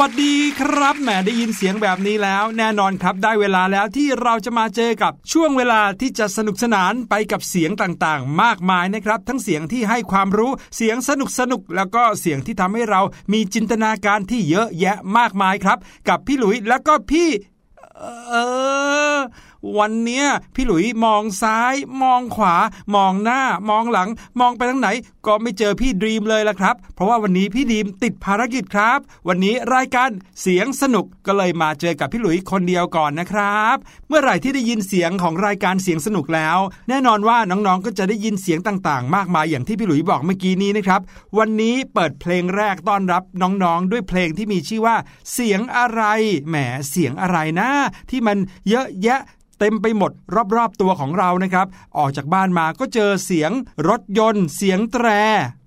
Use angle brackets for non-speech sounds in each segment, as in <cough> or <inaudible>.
วัสดีครับแหมได้ยินเสียงแบบนี้แล้ว แน่นอนครับได้เวลาแล้วที่เราจะมาเจอกับช่วงเวลาที่จะสนุกสนานไปกับเสียงต่างๆ มากมายนะครับ ทั้งเสียงที่ให้ความรู้เสียงสนุกสนุกแล้วก็เสียงที่ทำให้เรามีจินตนาการที่เยอะแยะมากมายครับ กับพี่หลุยแล้วก็พี่ เออ วันเนี้ยพี่หลุยมองซ้าย มองขวา มองหน้า มองหลัง มองไปทางไหน ก็ไม่เจอพี่ดีมเลยละครับ เพราะว่าวันนี้พี่ดีมติดภารกิจครับ วันนี้รายการเสียงสนุกก็เลยมาเจอกับพี่หลุยคนเดียวก่อนนะครับ เมื่อไหร่ที่ได้ยินเสียงของรายการเสียงสนุกแล้ว แน่นอนว่าน้องๆก็จะได้ยินเสียงต่างๆ มากมายอย่างที่พี่หลุยบอกเมื่อกี้นี้นะครับวันนี้เปิดเพลงแรกต้อนรับน้องๆ ด้วยเพลงที่มีชื่อว่า เสียงอะไรแหมเสียงอะไรนะที่มันเยอะแยะ เต็มไปหมดรอบๆตัวของเรานะครับ ออกจากบ้านมาก็เจอเสียงรถยนต์ เสียงแตร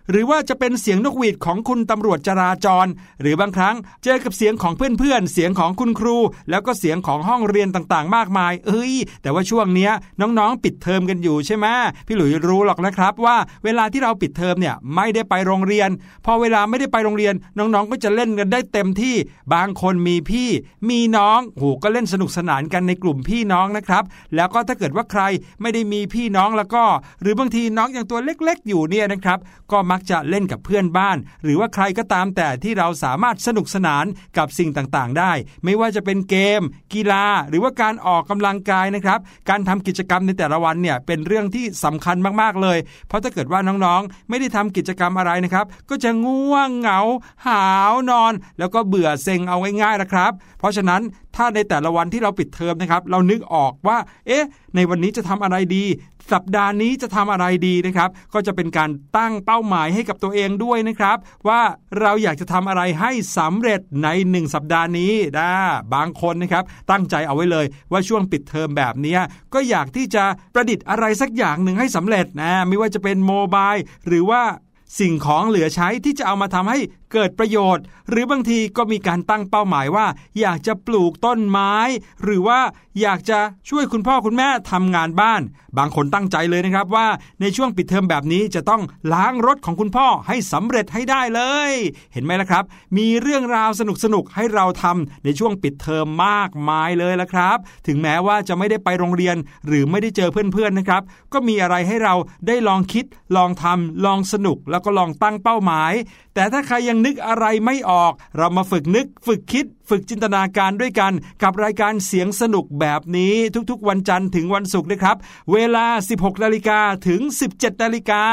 หรือว่าจะเป็นเสียงนกหวีดของคุณตำรวจจราจร หรือบางครั้งเจอกับเสียงของเพื่อนๆ เสียงของคุณครู แล้วก็เสียงของห้องเรียนต่างๆ มากมาย เอ้ย แต่ว่าช่วงเนี้ยน้องๆ ปิดเทอมกันอยู่ใช่ไหมพี่หลุยรู้หรอกนะครับว่าเวลาที่เราปิดเทอมเนี่ยไม่ได้ไปโรงเรียน พอเวลาไม่ได้ไปโรงเรียน น้องๆ ก็จะเล่นกันได้เต็มที่ บางคนมีพี่ มีน้องโหก็เล่นสนุกสนานกันในกลุ่มพี่น้องนะครับ แล้วก็ถ้าเกิดว่าใครไม่ได้มีพี่น้องแล้วก็ หรือบางทีน้องอย่างตัวเล็ก ๆ อยู่เนี่ยนะครับ ก็มัักจะเล่นกับเพื่อนบ้าน หรือว่าใครก็ตามแต่ที่เราสามารถสนุกสนานกับสิ่งต่างๆ ได้ ไม่ว่าจะเป็นเกม กีฬา หรือว่าการออกกำลังกายนะครับ การทำกิจกรรมในแต่ละวันเนี่ยเป็นเรื่องที่สำคัญมากๆเลย เพราะถ้าเกิดว่าน้องๆ ไม่ได้ทำกิจกรรมอะไรนะครับ ก็จะง่วงเหงา หาวนอน แล้วก็เบื่อเซ็งเอาง่ายๆนะครับ เพราะฉะนั้นถ้าในแต่ละวันที่เราปิดเทอมนะครับ เรานึกออกว่า เอ๊ะ ในวันนี้จะทำอะไรดี สัปดาห์นี้จะทำอะไรดีนะครับ ก็จะเป็นการตั้งเป้าหมายให้กับตัวเองด้วยนะครับ ว่าเราอยากจะทำอะไรให้สำเร็จใน 1 สัปดาห์นี้นะบางคนนะครับตั้งใจเอาไว้เลยว่าช่วงปิดเทอมแบบนี้ก็อยากที่จะประดิษฐ์อะไรสักอย่างหนึ่งให้สำเร็จนะไม่ว่าจะเป็นโมบายหรือว่า สิ่งของเหลือใช้ที่จะเอามาทำให้เกิดประโยชน์ หรือบางทีก็มีการตั้งเป้าหมายว่า อยากจะปลูกต้นไม้ หรือว่าอยากจะช่วยคุณพ่อคุณแม่ทำงานบ้าน บางคนตั้งใจเลยนะครับว่าในช่วงปิดเทอมแบบนี้จะต้องล้างรถของคุณพ่อให้สำเร็จให้ได้เลย เห็นไหมล่ะครับ มีเรื่องราวสนุกสนุกให้เราทำในช่วงปิดเทอมมากมายเลยละครับ ถึงแม้ว่าจะไม่ได้ไปโรงเรียน หรือไม่ได้เจอเพื่อนๆนะครับ ก็มีอะไรให้เราได้ลองคิดลองทำลองสนุกแล้วก็ลองตั้งเป้าหมาย แต่ถ้าใครยังนึกอะไรไม่ออก เรามาฝึกนึก ฝึกคิด ฝึกจินตนาการด้วยกัน กับรายการเสียงสนุกแบบนี้ทุกๆ วันจันทร์ถึงวันศุกร์นะครับ เวลา 16นาฬิกาถึง 17นาฬิกา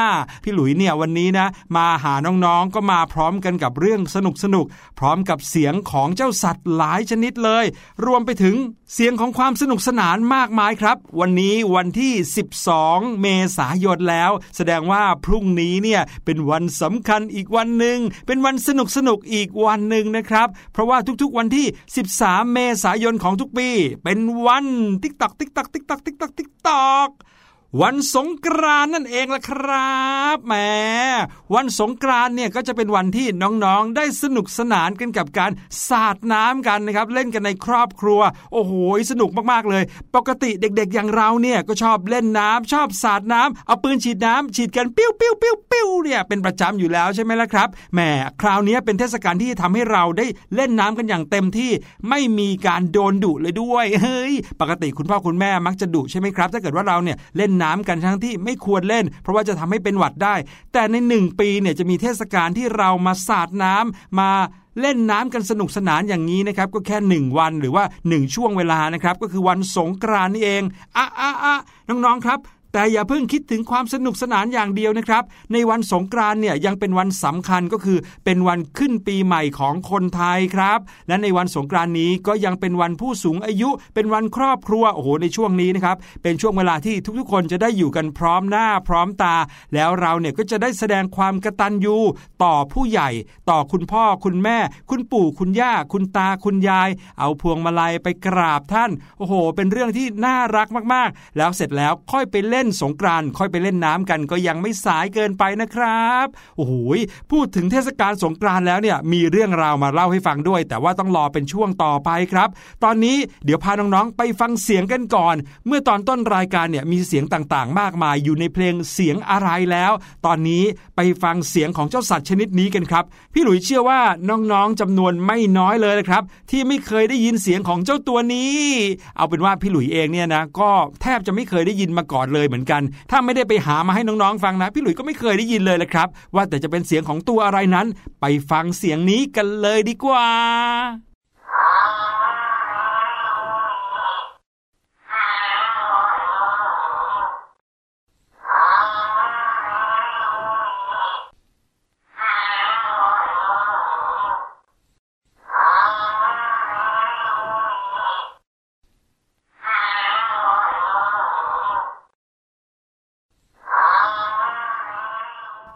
พี่หลุยเนี่ยวันนี้นะ มาหาน้องๆก็มาพร้อมกันกับเรื่องสนุกสนุกพร้อมกับเสียงของเจ้าสัตว์หลายชนิดเลย รวมไปถึงเสียงของความสนุกสนานมากมายครับ วันนี้วันที่ 12 เมษายนแล้ว แสดงว่าพรุ่งนี้เนี่ยเป็นวันสำคัญอีกวันหนึ่ง เป็นวันสนุกสนุกอีกวันหนึ่งนะครับ เพราะว่าทุกๆวันที่ 13 เมษายนของทุกปี เป็นวันติ๊กตอกติ๊กตอกติ๊กตอกติ๊กตอกติ๊กตอก วันสงกรานต์นั่นเองล่ะครับแหมวันสงกรานต์เนี่ยก็จะเป็นวันที่น้องๆ ได้สนุกสนานกันกับการสาดน้ำกันนะครับ เล่นกันในครอบครัว โอ้โหสนุกมากๆเลย ปกติเด็กๆอย่างเราเนี่ยก็ชอบเล่นน้ำชอบสาดน้ำเอาปืนฉีดน้ำฉีดกันปิ้วปิ้วปิ้วปิ้วเนี่ยเป็นประจำอยู่แล้วใช่ไหมล่ะครับแหมคราวนี้เป็นเทศกาลที่ทำให้เราได้เล่นน้ำกันอย่างเต็มที่ไม่มีการโดนดุเลยด้วยเฮ้ยปกติคุณพ่อคุณแม่มักจะดุใช่ไหมครับ ถ้าเกิดว่าเราเนี่ยเล่นน้ำกันทั้งที่ไม่ควรเล่น เพราะว่าจะทำให้เป็นหวัดได้ แต่ในหนึ่งปีเนี่ยจะมีเทศกาลที่เรามาสาดน้ำมาเล่นน้ำกันสนุกสนานอย่างนี้นะครับก็แค่ 1 วันหรือว่า 1 ช่วงเวลานะครับก็คือวันสงกรานนี่เองอะอะอะน้องๆครับ แต่อย่าเพิ่งคิดถึงความสนุกสนานอย่างเดียวนะครับ ในวันสงกรานเนี่ยยังเป็นวันสำคัญก็คือ เป็นวันขึ้นปีใหม่ของคนไทยครับ และในวันสงกรานนี้ก็ยังเป็นวันผู้สูงอายุ เป็นวันครอบครัวโอ้โหในช่วงนี้นะครับเป็นช่วงเวลาที่ทุกๆ คนจะได้อยู่กันพร้อมหน้าพร้อมตา แล้วเราเนี่ยก็จะได้แสดงความกตัญญูต่อผู้ใหญ่ ต่อคุณพ่อคุณแม่ คุณปู่คุณย่า คุณตาคุณยาย เอาพวงมาลัยไปกราบท่าน โอ้โห เป็นเรื่องที่น่ารักมากๆ แล้วเสร็จแล้วค่อยไปเล่นล่นสงกรานต์ค่อยไปเล่นน้ำกันก็ยังไม่สายเกินไปนะครับโอ้โหพูดถึงเทศกาลสงกรานต์แล้วเนี่ยมีเรื่องราวมาเล่าให้ฟังด้วย แต่ว่าต้องรอเป็นช่วงต่อไปครับ ตอนนี้เดี๋ยวพาน้องๆไปฟังเสียงกันก่อน เมื่อตอนต้นรายการเนี่ยมีเสียงต่างๆ มากมายอยู่ในเพลงเสียงอะไรแล้ว ตอนนี้ไปฟังเสียงของเจ้าสัตว์ชนิดนี้กันครับ พี่หลุยเชื่อว่าน้องๆจำนวนไม่น้อยเลยนะครับ ที่ไม่เคยได้ยินเสียงของเจ้าตัวนี้ เอาเป็นว่าพี่หลุยเองเนี่ยนะก็แทบจะไม่เคยได้ยินมาก่อนเลยเหมือนกัน ถ้าไม่ได้ไปหามาให้น้องๆฟังนะ พี่หลุยก็ไม่เคยได้ยินเลยละครับ ว่าแต่จะเป็นเสียงของตัวอะไรนั้น ไปฟังเสียงนี้กันเลยดีกว่า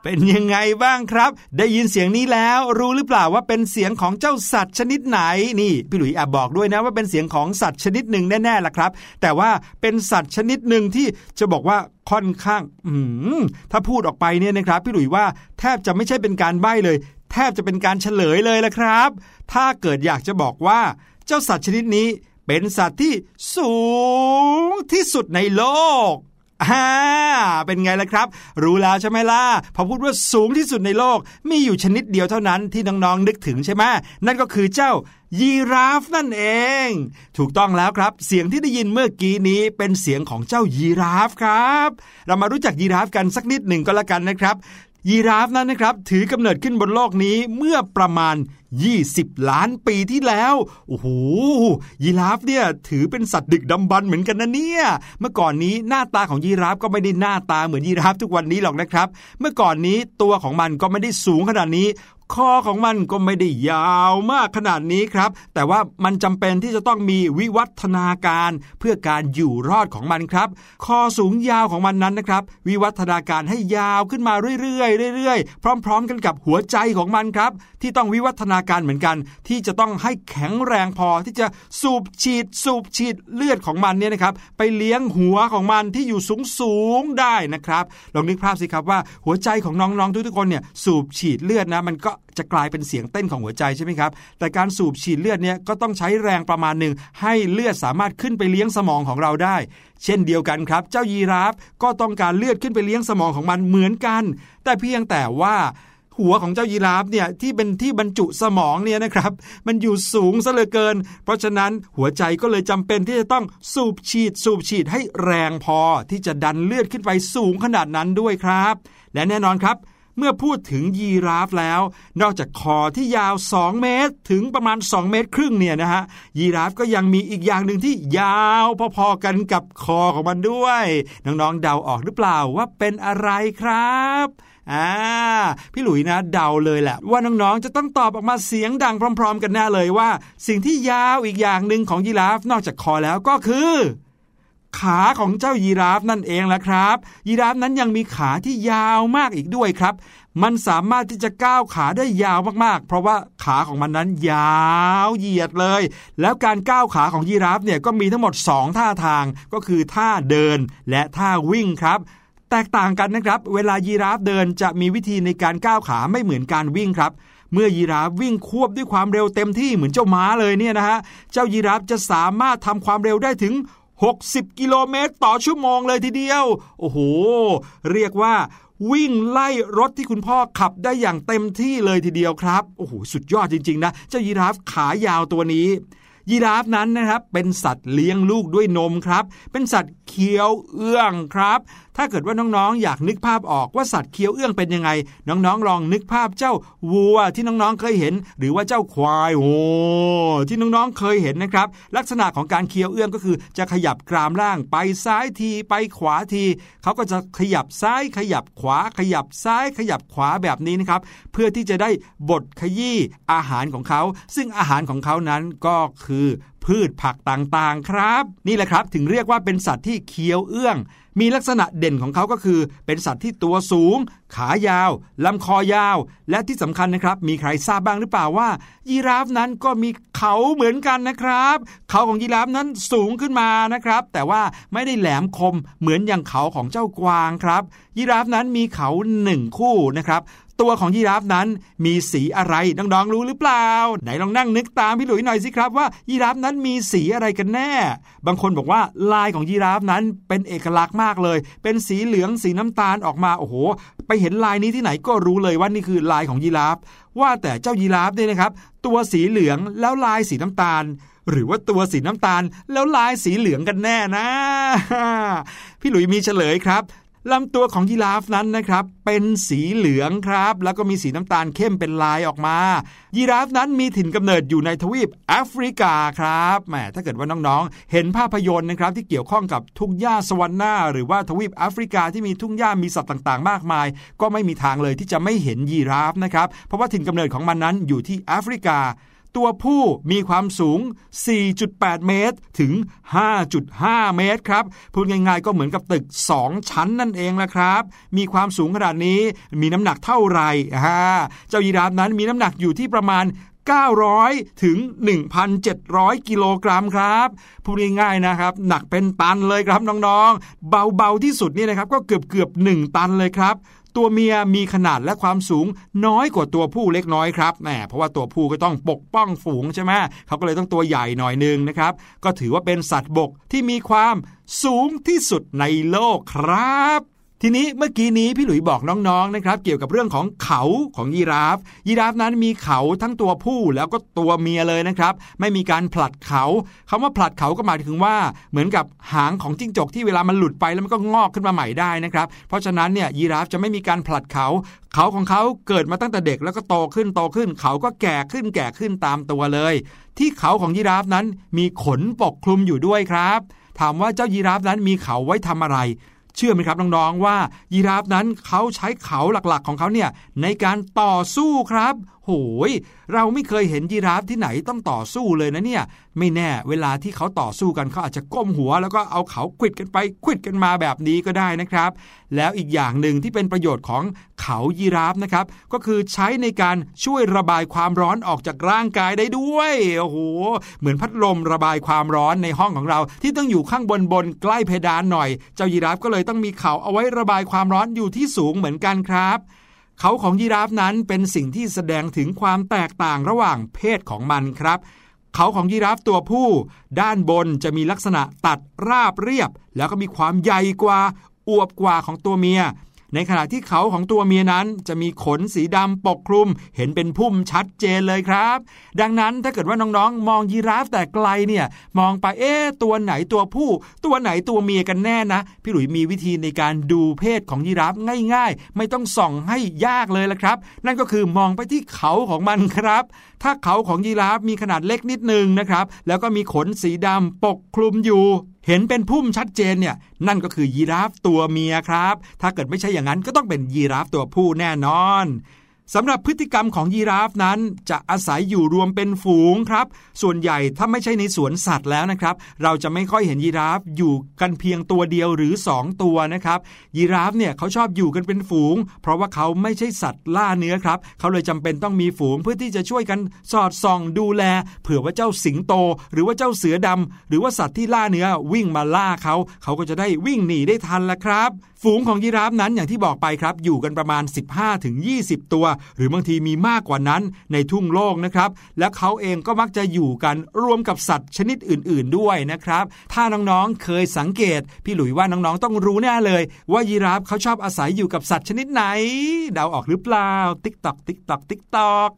เป็นยังไงบ้างครับ ได้ยินเสียงนี้แล้วรู้หรือเปล่าว่าเป็นเสียงของเจ้าสัตว์ชนิดไหนนี่พี่หลุยแอบบอกด้วยนะว่าเป็นเสียงของสัตว์ชนิดหนึ่งแน่ๆล่ะครับ แต่ว่าเป็นสัตว์ชนิดหนึ่งที่จะบอกว่าค่อนข้างอืถ้าพูดออกไปเนี่ยนะครับ พี่หลุยว่าแทบจะไม่ใช่เป็นการใบ้เลย แทบจะเป็นการเฉลยเลยละครับ ถ้าเกิดอยากจะบอกว่า เจ้าสัตว์ชนิดนี้ เป็นสัตว์ที่สูงที่สุดในโลก อ่าเป็นไงล่ะครับ รู้แล้วใช่ไหมล่ะพอพูดว่าสูงที่สุดในโลก มีอยู่ชนิดเดียวเท่านั้นที่น้องๆนึกถึงใช่ไหมนั่นก็คือเจ้ายีราฟนั่นเอง ถูกต้องแล้วครับ เสียงที่ได้ยินเมื่อกี้นี้เป็นเสียงของเจ้ายีราฟครับ เรามารู้จักยีราฟกันสักนิดหนึ่งก็แล้วกันนะครับ ยีราฟนั้นนะครับ ถือกำเนิดขึ้นบนโลกนี้เมื่อประมาณ 20 ล้านปีที่แล้ว โอ้โห ยีราฟเนี่ยถือเป็นสัตว์ดึกดำบรรเหมือนกันนะเนี่ย เมื่อก่อนนี้หน้าตาของยีราฟก็ไม่ได้หน้าตาเหมือนยีราฟทุกวันนี้หรอกนะครับ เมื่อก่อนนี้ตัวของมันก็ไม่ได้สูงขนาดนี้ คอของมันก็ไม่ได้ยาวมากขนาดนี้ครับ แต่ว่ามันจำเป็นที่จะต้องมีวิวัฒนาการเพื่อการอยู่รอดของมันครับ คอสูงยาวของมันนั้นนะครับ วิวัฒนาการให้ยาวขึ้นมาเรื่อยๆเรื่อยๆ พร้อม ๆ กันกับหัวใจของมันครับ ที่ต้องวิวัฒนาการเหมือนกัน ที่จะต้องให้แข็งแรงพอที่จะสูบฉีด สูบฉีดเลือดของมันเนี่ยนะครับ ไปเลี้ยงหัวของมันที่อยู่สูงสูงได้นะครับลองนึกภาพสิครับว่าหัวใจของน้องๆทุกๆคนเนี่ยสูบฉีดเลือดนะมันก็จะกลายเป็นเสียงเต้นของหัวใจใช่ไหมครับ แต่การสูบฉีดเลือดเนี่ยก็ต้องใช้แรงประมาณหนึ่งให้เลือดสามารถขึ้นไปเลี้ยงสมองของเราได้ เช่นเดียวกันครับ เจ้ายีราฟก็ต้องการเลือดขึ้นไปเลี้ยงสมองของมันเหมือนกัน แต่เพียงแต่ว่าหัวของเจ้ายีราฟเนี่ยที่เป็นที่บรรจุสมองเนี่ยนะครับ มันอยู่สูงซะเหลือเกิน เพราะฉะนั้นหัวใจก็เลยจำเป็นที่จะต้องสูบฉีด สูบฉีดให้แรงพอที่จะดันเลือดขึ้นไปสูงขนาดนั้นด้วยครับ และแน่นอนครับ เมื่อพูดถึงยีราฟแล้ว นอกจากคอที่ยาว 2 เมตร ถึงประมาณ 2 เมตรครึ่งเนี่ยนะฮะยีราฟก็ยังมีอีกอย่างหนึ่งที่ยาวพอๆกันกับคอของมันด้วย น้องๆเดาออกหรือเปล่าว่าเป็นอะไรครับอ่าพี่หลุยนะเดาเลยแหละ ว่าน้องๆจะต้องตอบออกมาเสียงดังพร้อม ๆ กันแน่เลยว่า สิ่งที่ยาวอีกอย่างหนึ่งของยีราฟนอกจากคอแล้วก็คือ ขาของเจ้ายีราฟนั่นเองแหละครับ ยีราฟนั้นยังมีขาที่ยาวมากอีกด้วยครับ มันสามารถที่จะก้าวขาได้ยาวมากๆ เพราะว่าขาของมันนั้นยาวเหยียดเลย แล้วการก้าวขาของยีราฟเนี่ยก็มีทั้งหมด 2 ท่าทางก็คือท่าเดินและท่าวิ่งครับแตกต่างกันนะครับ เวลายีราฟเดินจะมีวิธีในการก้าวขาไม่เหมือนการวิ่งครับ เมื่อยีราฟวิ่งควบด้วยความเร็วเต็มที่เหมือนเจ้าม้าเลยเนี่ยนะฮะ เจ้ายีราฟจะสามารถทำความเร็วได้ถึง 60 กิโลเมตรต่อชั่วโมงเลยทีเดียว โอ้โห เรียกว่า วิ่งไล่รถที่คุณพ่อขับได้อย่างเต็มที่เลยทีเดียวครับ โอ้โห สุดยอดจริง ๆ นะ เจ้ายีราฟขายาวตัวนี้ ยีราฟนั้นนะครับ เป็นสัตว์เลี้ยงลูกด้วยนมครับ เป็นสัตว์เคี้ยวเอื้องครับ ถ้าเกิดว่าน้องๆ อยากนึกภาพออกว่าสัตว์เคี้ยวเอื้องเป็นยังไง น้องๆ ลองนึกภาพเจ้าวัวที่น้องๆ เคยเห็น หรือว่าเจ้าควายโอ้ที่น้องๆ เคยเห็นนะครับ ลักษณะของการเคี้ยวเอื้องก็คือ จะขยับกรามล่างไปซ้ายทีไปขวาที เขาก็จะขยับซ้ายขยับขวา ขยับซ้ายขยับขวาแบบนี้นะครับ เพื่อที่จะได้บดขยี้อาหารของเขา ซึ่งอาหารของเขานั้นก็คือพืพืชผักต่างๆ ครับ นี่แหละครับ ถึงเรียกว่าเป็นสัตว์ที่เคี้ยวเอื้อง มีลักษณะเด่นของเขาก็คือ เป็นสัตว์ที่ตัวสูง ขายาว ลำคอยาว และที่สำคัญนะครับ มีใครทราบบ้างหรือเปล่าว่า ยีราฟนั้นก็มีเขาเหมือนกันนะครับ เขาของยีราฟนั้นสูงขึ้นมานะครับ แต่ว่าไม่ได้แหลมคมเหมือนอย่างเขาของเจ้ากวางครับ ยีราฟนั้นมีเขาหนึ่งคู่นะครับ ตัวของยีราฟนั้นมีสีอะไรน้องๆรู้หรือเปล่า ไหนลองนั่งนึกตามพี่หลุยหน่อยสิครับว่ายีราฟนั้นมีสีอะไรกันแน่ บางคนบอกว่าลายของยีราฟนั้นเป็นเอกลักษณ์มากเลย เป็นสีเหลืองสีน้ำตาลออกมาโอ้โห ไปเห็นลายนี้ที่ไหนก็รู้เลยว่านี่คือลายของยีราฟ ว่าแต่เจ้ายีราฟเนี่ยนะครับ ตัวสีเหลืองแล้วลายสีน้ำตาลหรือว่าตัวสีน้ำตาลแล้วลายสีเหลืองกันแน่นะ พี่หลุยมีเฉลยครับ ลำตัวของยีราฟนั้นนะครับ เป็นสีเหลืองครับ แล้วก็มีสีน้ำตาลเข้มเป็นลายออกมา ยีราฟนั้นมีถิ่นกำเนิดอยู่ในทวีปแอฟริกาครับแหมถ้าเกิดว่าน้องๆ เห็นภาพยนตร์นะครับที่เกี่ยวข้องกับทุ่งหญ้าสวรรค์หน้า หรือว่าทวีปแอฟริกาที่มีทุ่งหญ้ามีสัตว์ต่างๆ มากมาย ก็ไม่มีทางเลยที่จะไม่เห็นยีราฟนะครับเพราะว่าถิ่นกำเนิดของมันนั้นอยู่ที่แอฟริกา ตัวผู้มีความสูง 4.8 เมตร ถึง 5.5 เมตรครับ พูดง่ายๆก็เหมือนกับตึก 2 ชั้นนั่นเองแหละครับ มีความสูงขนาดนี้ มีน้ำหนักเท่าไหร่เจ้ายีราฟนั้นมีน้ำหนักอยู่ที่ประมาณ900 ถึง 1,700 กิโลกรัมครับพูดง่ายๆนะครับ หนักเป็นตันเลยครับน้องๆ เบาๆที่สุดนี่นะครับ ก็เกือบเกือบ1ตันเลยครับ ตัวเมียมีขนาดและความสูงน้อยกว่าตัวผู้เล็กน้อยครับแหมเพราะว่าตัวผู้ก็ต้องปกป้องฝูงใช่ไหมเขาก็เลยต้องตัวใหญ่หน่อยนึงนะครับ ก็ถือว่าเป็นสัตว์บกที่มีความสูงที่สุดในโลกครับ ทีนี้เมื่อกี้นี้พี่หลุยบอกน้องๆนะครับ เกี่ยวกับเรื่องของเขาของยีราฟ ยีราฟนั้นมีเขาทั้งตัวผู้แล้วก็ตัวเมียเลยนะครับ ไม่มีการผลัดเขาคำว่าผลัดเขาก็หมายถึงว่า เหมือนกับหางของจิ้งจกที่เวลามันหลุดไปแล้วมันก็งอกขึ้นมาใหม่ได้นะครับ เพราะฉะนั้นเนี่ยยีราฟจะไม่มีการผลัดเขาเขาของเขาเกิดมาตั้งแต่เด็กแล้วก็โตขึ้นโตขึ้น เขาก็แก่ขึ้นแก่ขึ้นตามตัวเลย ที่เขาของยีราฟนั้นมีขนปกคลุมอยู่ด้วยครับ ถามว่าเจ้ายีราฟนั้นมีเขาไว้ทำอะไร เชื่อไหมครับน้องๆว่ายีราฟนั้นเขาใช้เขาหลักๆของเขาเนี่ยในการต่อสู้ครับ โหย เราไม่เคยเห็นยีราฟที่ไหนต้องต่อสู้เลยนะเนี่ย ไม่แน่เวลาที่เขาต่อสู้กันเขาอาจจะก้มหัว แล้วก็เอาเขาควิดกันไปควิดกันมาแบบนี้ก็ได้นะครับ แล้วอีกอย่างหนึ่งที่เป็นประโยชน์ของเขายีราฟนะครับ ก็คือใช้ในการช่วยระบายความร้อนออกจากร่างกายได้ด้วยโอ้โหเหมือนพัดลมระบายความร้อนในห้องของเรา ที่ต้องอยู่ข้างบนบนใกล้เพดานหน่อย เจ้ายีราฟก็เลยต้องมีเขาเอาไว้ระบายความร้อนอยู่ที่สูงเหมือนกันครับ เขาของยีราฟนั้นเป็นสิ่งที่แสดงถึงความแตกต่างระหว่างเพศของมันครับ เขาของยีราฟตัวผู้ ด้านบนจะมีลักษณะตัดราบเรียบ แล้วก็มีความใหญ่กว่าอวบกว่าของตัวเมีย ในขณะที่เขาของตัวเมียนั้นจะมีขนสีดำปกคลุม เห็นเป็นพุ่มชัดเจนเลยครับ ดังนั้นถ้าเกิดว่าน้องๆ มองยีราฟแต่ไกลเนี่ย มองไปเอ๊ตัวไหนตัวผู้ ตัวไหนตัวเมียกันแน่นะ พี่หลุยมีวิธีในการดูเพศของยีราฟง่าย ๆ ไม่ต้องส่องให้ยากเลยละครับ นั่นก็คือมองไปที่เขาของมันครับ ถ้าเขาของยีราฟมีขนาดเล็กนิดนึงนะครับ แล้วก็มีขนสีดำปกคลุมอยู่ เห็นเป็นพุ่มชัดเจนเนี่ยนั่นก็คือยีราฟตัวเมียครับ ถ้าเกิดไม่ใช่อย่างนั้นก็ต้องเป็นยีราฟตัวผู้แน่นอน สำหรับพฤติกรรมของยีราฟนั้น จะอาศัยอยู่รวมเป็นฝูงครับ ส่วนใหญ่ถ้าไม่ใช่ในสวนสัตว์แล้วนะครับ เราจะไม่ค่อยเห็นยีราฟอยู่กันเพียงตัวเดียวหรือ 2 ตัวนะครับ ยีราฟเนี่ยเขาชอบอยู่กันเป็นฝูง เพราะว่าเขาไม่ใช่สัตว์ล่าเนื้อครับ เขาเลยจำเป็นต้องมีฝูงเพื่อที่จะช่วยกันสอดส่องดูแล เผื่อว่าเจ้าสิงโต หรือว่าเจ้าเสือดำหรือว่าสัตว์ที่ล่าเนื้อวิ่งมาล่าเขา เขาก็จะได้วิ่งหนีได้ทันละครับ ฝูงของยีราฟนั้นอย่างที่บอกไปครับ อยู่กันประมาณ 15-20 ตัว หรือบางทีมีมากกว่านั้นในทุ่งโลกนะครับ และเขาเองก็มักจะอยู่กันรวมกับสัตว์ชนิดอื่น ๆ ด้วยนะครับ ถ้าน้องๆเคยสังเกต พี่หลุยว่าน้องๆต้องรู้แน่เลย ว่ายีราฟเขาชอบอาศัยอยู่กับสัตว์ชนิดไหน เดาออกหรือเปล่า ติ๊กตอกติ๊กตอกติ๊กตอก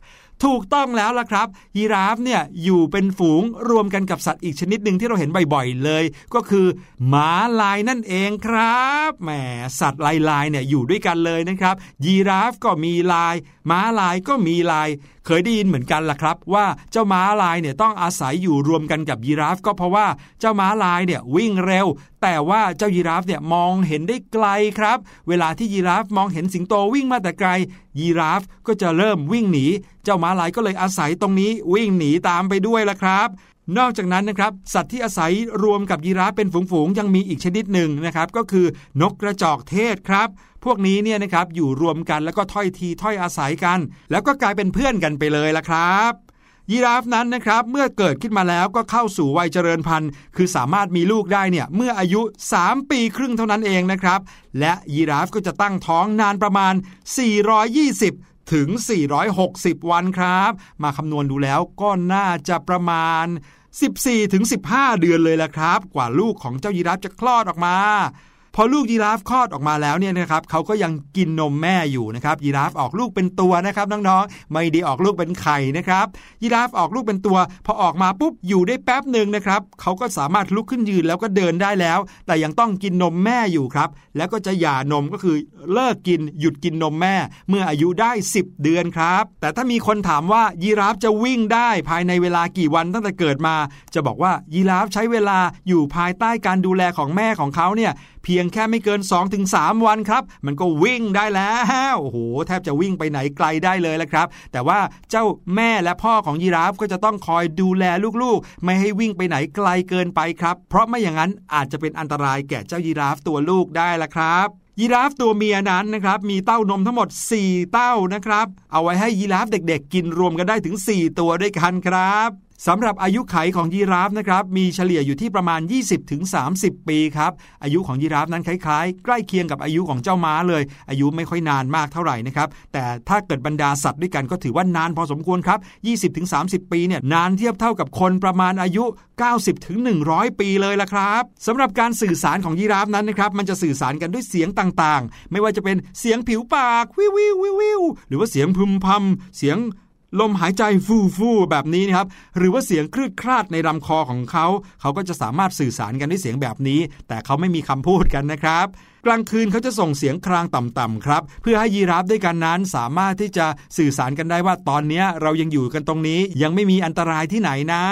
ถูกต้องแล้วล่ะครับ ยีราฟเนี่ยอยู่เป็นฝูงรวมกันกับสัตว์อีกชนิดหนึ่งที่เราเห็นบ่อยๆเลย ก็คือม้าลายนั่นเองครับแหมสัตว์ลายลายเนี่ยอยู่ด้วยกันเลยนะครับ ยีราฟก็มีลายม้าลายก็มีลาย เคยได้ยินเหมือนกันล่ะครับ ว่าเจ้าม้าลายเนี่ยต้องอาศัยอยู่รวมกันกับยีราฟ ก็เพราะว่าเจ้าม้าลายเนี่ยวิ่งเร็ว แต่ว่าเจ้ายีราฟเนี่ยมองเห็นได้ไกลครับ เวลาที่ยีราฟมองเห็นสิงโตวิ่งมาแต่ไกล ยีราฟก็จะเริ่มวิ่งหนี เจ้าม้าลายก็เลยอาศัยตรงนี้วิ่งหนีตามไปด้วยล่ะครับนอกจากนั้นนะครับสัตว์ที่อาศัยรวมกับยีราฟเป็นฝูงๆยังมีอีกชนิดหนึ่งนะครับก็คือนกกระจอกเทศครับ วกนี้เนี่ยนะครับอยู่รวมกันแล้วก็ถ้อยทีถ้อยอาศัยกัน แล้วก็กลายเป็นเพื่อนกันไปเลยละครับยีราฟนั้นนะครับเมื่อเกิดขึ้นมาแล้วก็เข้าสู่วัยเจริญพันธุ์ คือสามารถมีลูกได้เนี่ยเมื่ออายุ 3 ปีครึ่งเท่านั้นเองนะครับ และยีราฟก็จะตั้งท้องนานประมาณ 420 ถึง 460 วันครับ มาคำนวณดูแล้วก็น่าจะประมาณ 14ถึง15 เดือนเลยละครับ กว่าลูกของเจ้ายีราฟจะคลอดออกมา พอลูกยีราฟคลอดออกมาแล้วเนี่ยนะครับเขาก็ยังกินนมแม่อยู่นะครับยีราฟออกลูกเป็นตัวนะครับน้องๆไม่ได้ออกลูกเป็นไข่นะครับยีราฟออกลูกเป็นตัว พอออกมาปุ๊บอยู่ได้แป๊บหนึ่งนะครับเขาก็สามารถลุกขึ้นยืนแล้วก็เดินได้แล้ว แต่ยังต้องกินนมแม่อยู่ครับ แล้วก็จะหย่านมก็คือเลิกกินหยุดกินนมแม่ เมื่ออายุได้ 10 เดือนครับ แต่ถ้ามีคนถามว่ายีราฟจะวิ่งได้ภายในเวลากี่วันตั้งแต่เกิดมา จะบอกว่ายีราฟใช้เวลาอยู่ภายใต้การดูแลของแม่ของเขาเนี่ยเพียงแค่ไม่เกิน 2-3 วันครับ มันก็วิ่งได้แล้วโอ้โหแทบจะวิ่งไปไหนไกลได้เลยแหละครับ แต่ว่าเจ้าแม่และพ่อของยีราฟก็จะต้องคอยดูแลลูกๆ ไม่ให้วิ่งไปไหนไกลเกินไปครับ เพราะไม่อย่างนั้นอาจจะเป็นอันตรายแก่เจ้ายีราฟตัวลูกได้ละครับยีราฟตัวเมียนั้นนะครับมีเต้านมทั้งหมด 4 เต้านะครับ เอาไว้ให้ยีราฟเด็กๆ กินรวมกันได้ถึง 4 ตัวด้วยกันครับ สำหรับอายุไขของยีราฟนะครับมีเฉลี่ยอยู่ที่ประมาณ 20-30 ปีครับอายุของยีราฟนั้นคล้ายๆ ใกล้เคียงกับอายุของเจ้าม้าเลย อายุไม่ค่อยนานมากเท่าไหร่นะครับแต่ถ้าเกิดบรรดาสัตว์ด้วยกันก็ถือว่านานพอสมควรครับ20-30 ปีเนี่ยนานเทียบเท่ากับคนประมาณอายุ 90-100 ปีเลยละครับสำหรับการสื่อสารของยีราฟนั้นนะครับมันจะสื่อสารกันด้วยเสียงต่างๆ ไม่ว่าจะเป็นเสียงผิวปากวิววิววิวหรือว่าเสียงพึมพำเสียง ลมหายใจฟูฟูแบบนี้นะครับหรือว่าเสียงคลืดคลาดในลำคอของเขา เขาก็จะสามารถสื่อสารกันด้วยเสียงแบบนี้ แต่เขาไม่มีคำพูดกันนะครับ กลางคืนเขาจะส่งเสียงครางต่ำๆครับ เพื่อให้ยีราฟด้วยกันนั้นสามารถที่จะสื่อสารกันได้ว่าตอนนี้เรายังอยู่กันตรงนี้ยังไม่มีอันตรายที่ไหนนะ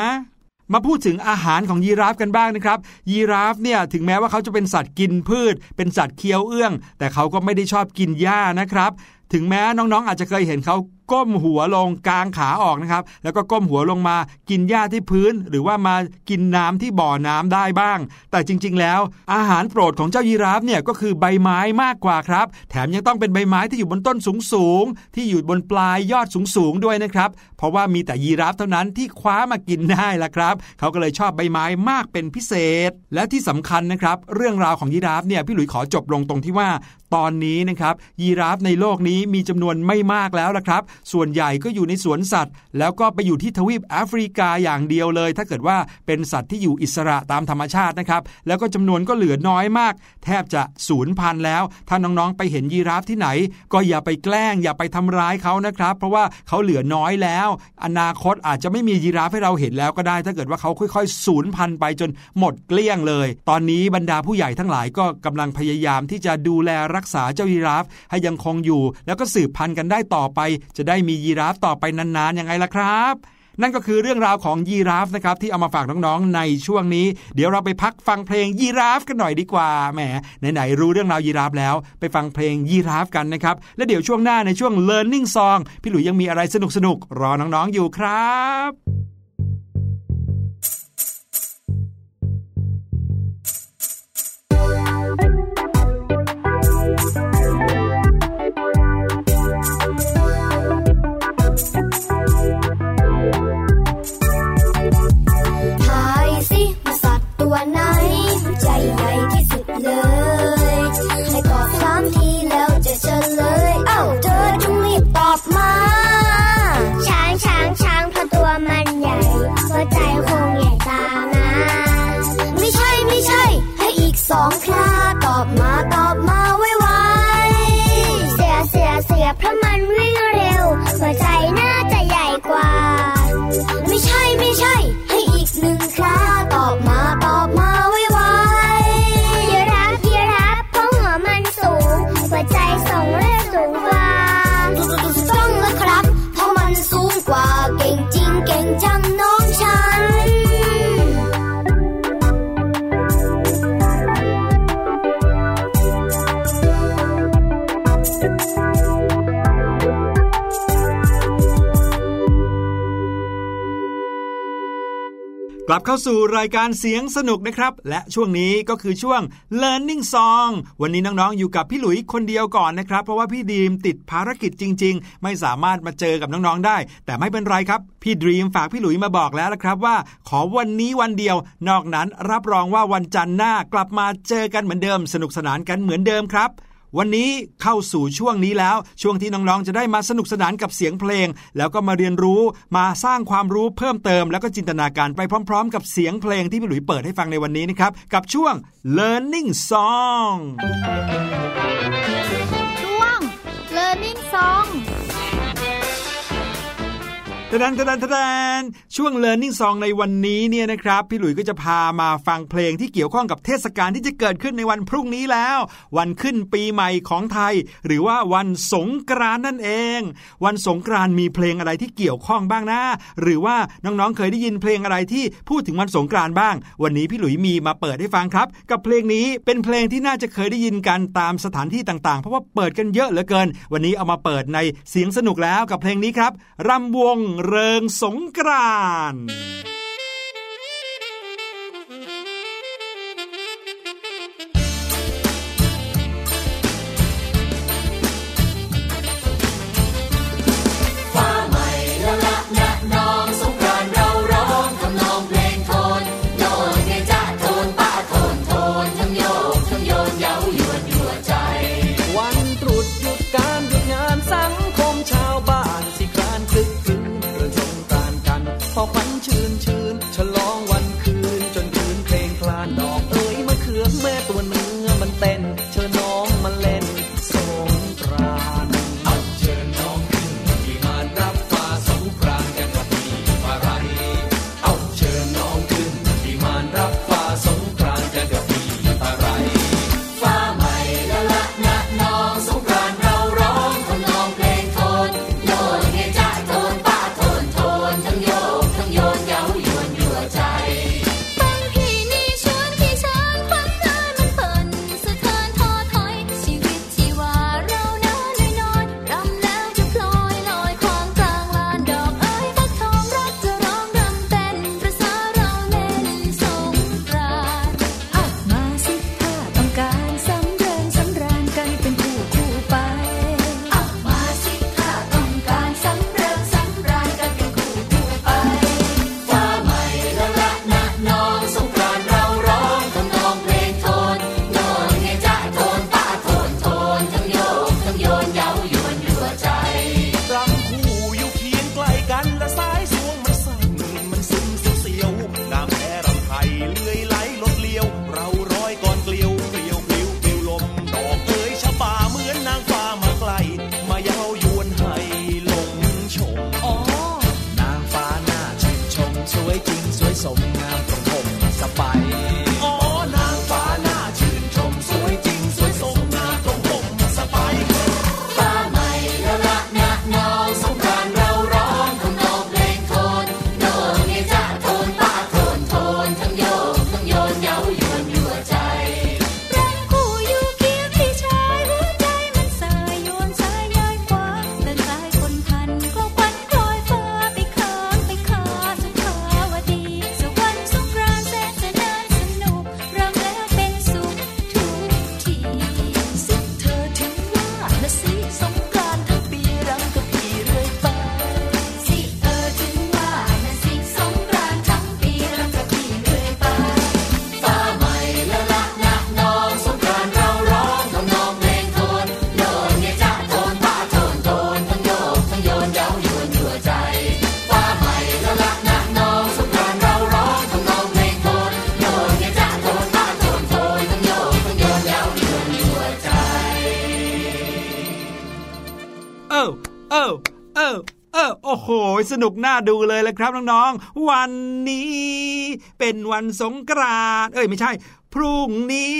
มาพูดถึงอาหารของยีราฟกันบ้างนะครับ ยีราฟเนี่ยถึงแม้ว่าเขาจะเป็นสัตว์กินพืช เป็นสัตว์เคี้ยวเอื้อง แต่เขาก็ไม่ได้ชอบกินหญ้านะครับ ถึงแม้น้องๆ อาจจะเคยเห็นเขาก้มหัวลงกลางขาออกนะครับ แล้วก็ก้มหัวลงมากินหญ้าที่พื้น หรือว่ามากินน้ำที่บ่อน้ำได้บ้าง แต่จริง ๆ แล้ว อาหารโปรดของเจ้ายีราฟเนี่ยก็คือใบไม้มากกว่าครับ แถมยังต้องเป็นใบไม้ที่อยู่บนต้นสูงๆที่อยู่บนปลายยอดสูงๆด้วยนะครับ เพราะว่ามีแต่ยีราฟเท่านั้นที่คว้ามากินได้ละครับเขาก็เลยชอบใบไม้มากเป็นพิเศษ และที่สำคัญนะครับ เรื่องราวของยีราฟเนี่ยพี่หลุยขอจบลงตรงที่ว่า ตอนนี้นะครับยีราฟในโลกนี้มีจำนวนไม่มากแล้วละครับส่วนใหญ่ก็อยู่ในสวนสัตว์ แล้วก็ไปอยู่ที่ทวีปแอฟริกาอย่างเดียวเลย ถ้าเกิดว่าเป็นสัตว์ที่อยู่อิสระตามธรรมชาตินะครับ แล้วก็จำนวนก็เหลือน้อยมาก แทบจะสูญพันธ์แล้ว ถ้าน้องๆไปเห็นยีราฟที่ไหน ก็อย่าไปแกล้ง อย่าไปทำร้ายเขานะครับ เพราะว่าเขาเหลือน้อยแล้ว อนาคตอาจจะไม่มียีราฟให้เราเห็นแล้วก็ได้ ถ้าเกิดว่าเขาค่อยๆสูญพันธ์ไปจนหมดเกลี้ยงเลย ตอนนี้บรรดาผู้ใหญ่ทั้งหลายก็กำลังพยายามที่จะดูแลรักษาเจ้ายีราฟให้ยังคงอยู่ แล้วก็สืบพันธุ์กันได้ต่อไปจะได้มียีราฟต่อไปนานๆยังไงล่ะครับ นั่นก็คือเรื่องราวของยีราฟนะครับที่เอามาฝากน้องๆในช่วงนี้ เดี๋ยวเราไปพักฟังเพลงยีราฟกันหน่อยดีกว่าแหมไหนๆรู้เรื่องราวยีราฟแล้ว ไปฟังเพลงยีราฟกันนะครับและเดี๋ยวช่วงหน้าในช่วง learning song พี่หลุยยังมีอะไรสนุกๆรอน้องๆอยู่ครับาสู่รายการเสียงสนุกนะครับ และช่วงนี้ก็คือช่วง learning song วันนี้น้องๆอยู่กับพี่หลุยคนเดียวก่อนนะครับ เพราะว่าพี่ดีมติดภารกิจจริง ๆ ไม่สามารถมาเจอกับน้องๆได้ แต่ไม่เป็นไรครับ พี่ดีมฝากพี่หลุยมาบอกแล้วนะครับว่า ขอวันนี้วันเดียว นอกนั้นรับรองว่าวันจันทร์หน้ากลับมาเจอกันเหมือนเดิม สนุกสนานกันเหมือนเดิมครับ วันนี้เข้าสู่ช่วงนี้แล้ว ช่วงที่น้องๆ จะได้มาสนุกสนานกับเสียงเพลง แล้วก็มาเรียนรู้มาสร้างความรู้เพิ่มเติม แล้วก็จินตนาการไปพร้อม ๆ กับเสียงเพลงที่พี่หลุยเปิดให้ฟังในวันนี้นะครับ กับช่วง learning song ดันทดันทดันช่วง Learning Song ในวันนี้เนี่ยนะครับ พี่หลุยก็จะพามาฟังเพลงที่เกี่ยวข้องกับเทศกาลที่จะเกิดขึ้นในวันพรุ่งนี้แล้ว วันขึ้นปีใหม่ของไทย หรือว่าวันสงกรานนั่นเอง วันสงกรานมีเพลงอะไรที่เกี่ยวข้องบ้างนะ หรือว่าน้องๆเคยได้ยินเพลงอะไรที่พูดถึงวันสงกรานบ้าง วันนี้พี่หลุยมีมาเปิดให้ฟังครับ กับเพลงนี้เป็นเพลงที่น่าจะเคยได้ยินกันตามสถานที่ต่างๆ เพราะว่าเปิดกันเยอะเหลือเกิน วันนี้เอามาเปิดในเสียงสนุกแล้วกับเพลงนี้ครับรำวงเริงสงกรานต์ นุกน่าดูเลยละครับน้องๆ วันนี้เป็นวันสงกรานต์เอ้ยไม่ใช่ พรุ่งนี้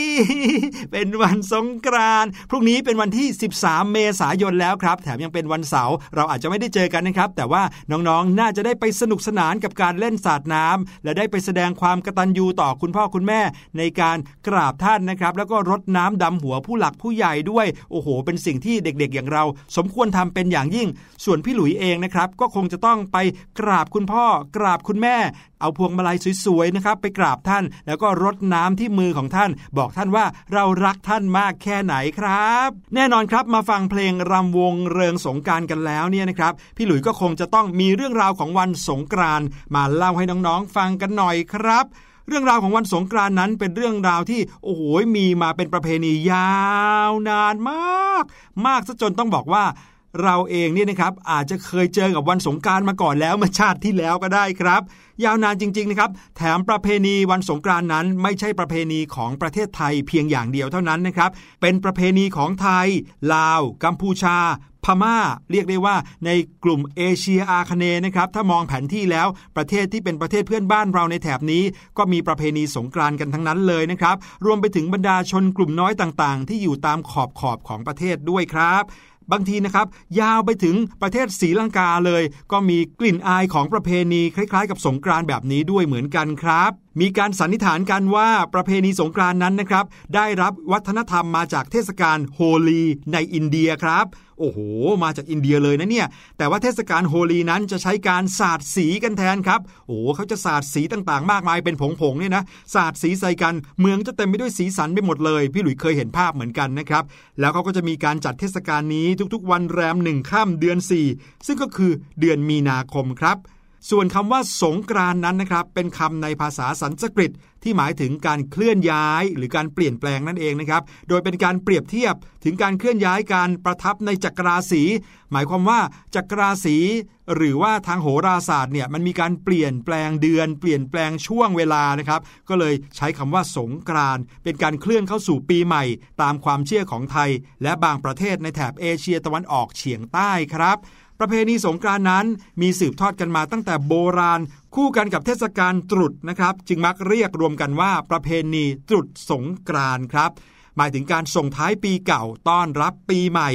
เป็นวันสงกรานต์พรุ่งนี้เป็นวันที่ 13 เมษายนแล้วครับ แถมยังเป็นวันเสาร์เราอาจจะไม่ได้เจอกันนะครับ แต่ว่าน้องๆ น่าจะได้ไปสนุกสนานกับการเล่นสาดน้ำและได้ไปแสดงความกตัญญูต่อคุณพ่อคุณแม่ ในการกราบท่านนะครับ แล้วก็รดน้ำดำหัวผู้หลักผู้ใหญ่ด้วย โอ้โห เป็นสิ่งที่เด็กๆ อย่างเรา สมควรทำเป็นอย่างยิ่ง ส่วนพี่หลุยเองนะครับก็คงจะต้องไปกราบคุณพ่อ กราบคุณแม่ เอาพวงมาลัยสวยๆนะครับไปกราบท่าน แล้วก็รดน้ำที่มือของท่าน บอกท่านว่าเรารักท่านมากแค่ไหนครับ แน่นอนครับมาฟังเพลงรำวงเริงสงการกันแล้วเนี่ยนะครับ พี่หลุยก็คงจะต้องมีเรื่องราวของวันสงกรานมาเล่าให้น้องๆฟังกันหน่อยครับเรื่องราวของวันสงกรานนั้นเป็นเรื่องราวที่โอ้โหมีมาเป็นประเพณียาวนานมาก มากซะจนต้องบอกว่า เราเองเนี่ยนะครับอาจจะเคยเจอกับวันสงกรารมาก่อนแล้วเมื่อชาติที่แล้วก็ได้ครับ ยาวนานจริงๆนะครับแถมประเพณีวันสงกรานนั้นไม่ใช่ประเพณีของประเทศไทยเพียงอย่างเดียวเท่านั้นนะครับ เป็นประเพณีของไทย ลาว กัมพูชาพม่าเรียกได้ว่าในกลุ่มเอเชียอาคเนย์นะครับถ้ามองแผนที่แล้วประเทศที่เป็นประเทศเพื่อนบ้านเราในแถบนี้ ก็มีประเพณีสงกรานต์กันทั้งนั้นเลยนะครับรวมไปถึงบรรดาชนกลุ่มน้อยต่างๆ ที่อยู่ตามขอบขอบของประเทศด้วยครับ บางทีนะครับ ยาวไปถึงประเทศศรีลังกาเลย ก็มีกลิ่นอายของประเพณีคล้ายๆ กับสงกรานต์แบบนี้ด้วยเหมือนกันครับ มีการสันนิษฐานกันว่าประเพณีสงกรานนั้นนะครับ ได้รับวัฒนธรรมมาจากเทศกาลโฮลีในอินเดียครับโอ้โห มาจากอินเดียเลยนะเนี่ย แต่ว่าเทศกาลโฮลีนั้นจะใช้การสาดสีกันแทนครับ โอ้เขาจะสาดสีต่างๆ มากมายเป็นผงๆเนี่ยนะ สาดสีใส่กัน เมืองจะเต็มไปด้วยสีสันไปหมดเลย พี่หลุยเคยเห็นภาพเหมือนกันนะครับ แล้วเขาก็จะมีการจัดเทศกาลนี้ทุกๆ วันแรมหนึ่งข้ามเดือน 4 ซึ่งก็คือเดือนมีนาคมครับ ส่วนคำว่าสงกรานนั้นนะครับ เป็นคำในภาษาสันสกฤตที่หมายถึงการเคลื่อนย้าย หรือการเปลี่ยนแปลงนั่นเองนะครับ โดยเป็นการเปรียบเทียบถึงการเคลื่อนย้ายการประทับในจักรราศี หมายความว่าจักรราศีหรือว่าทางโหราศาสตร์เนี่ยมันมีการเปลี่ยนแปลงเดือน เปลี่ยนแปลงช่วงเวลานะครับ ก็เลยใช้คำว่าสงกรานเป็นการเคลื่อนเข้าสู่ปีใหม่ ตามความเชื่อของไทย และบางประเทศในแถบเอเชียตะวันออกเฉียงใต้ครับ ประเพณีสงกรานนั้นมีสืบทอดกันมาตั้งแต่โบราณ คู่กันกับเทศกาลตรุษนะครับ จึงมักเรียกรวมกันว่าประเพณีตรุษสงกรานครับ หมายถึงการส่งท้ายปีเก่าต้อนรับปีใหม่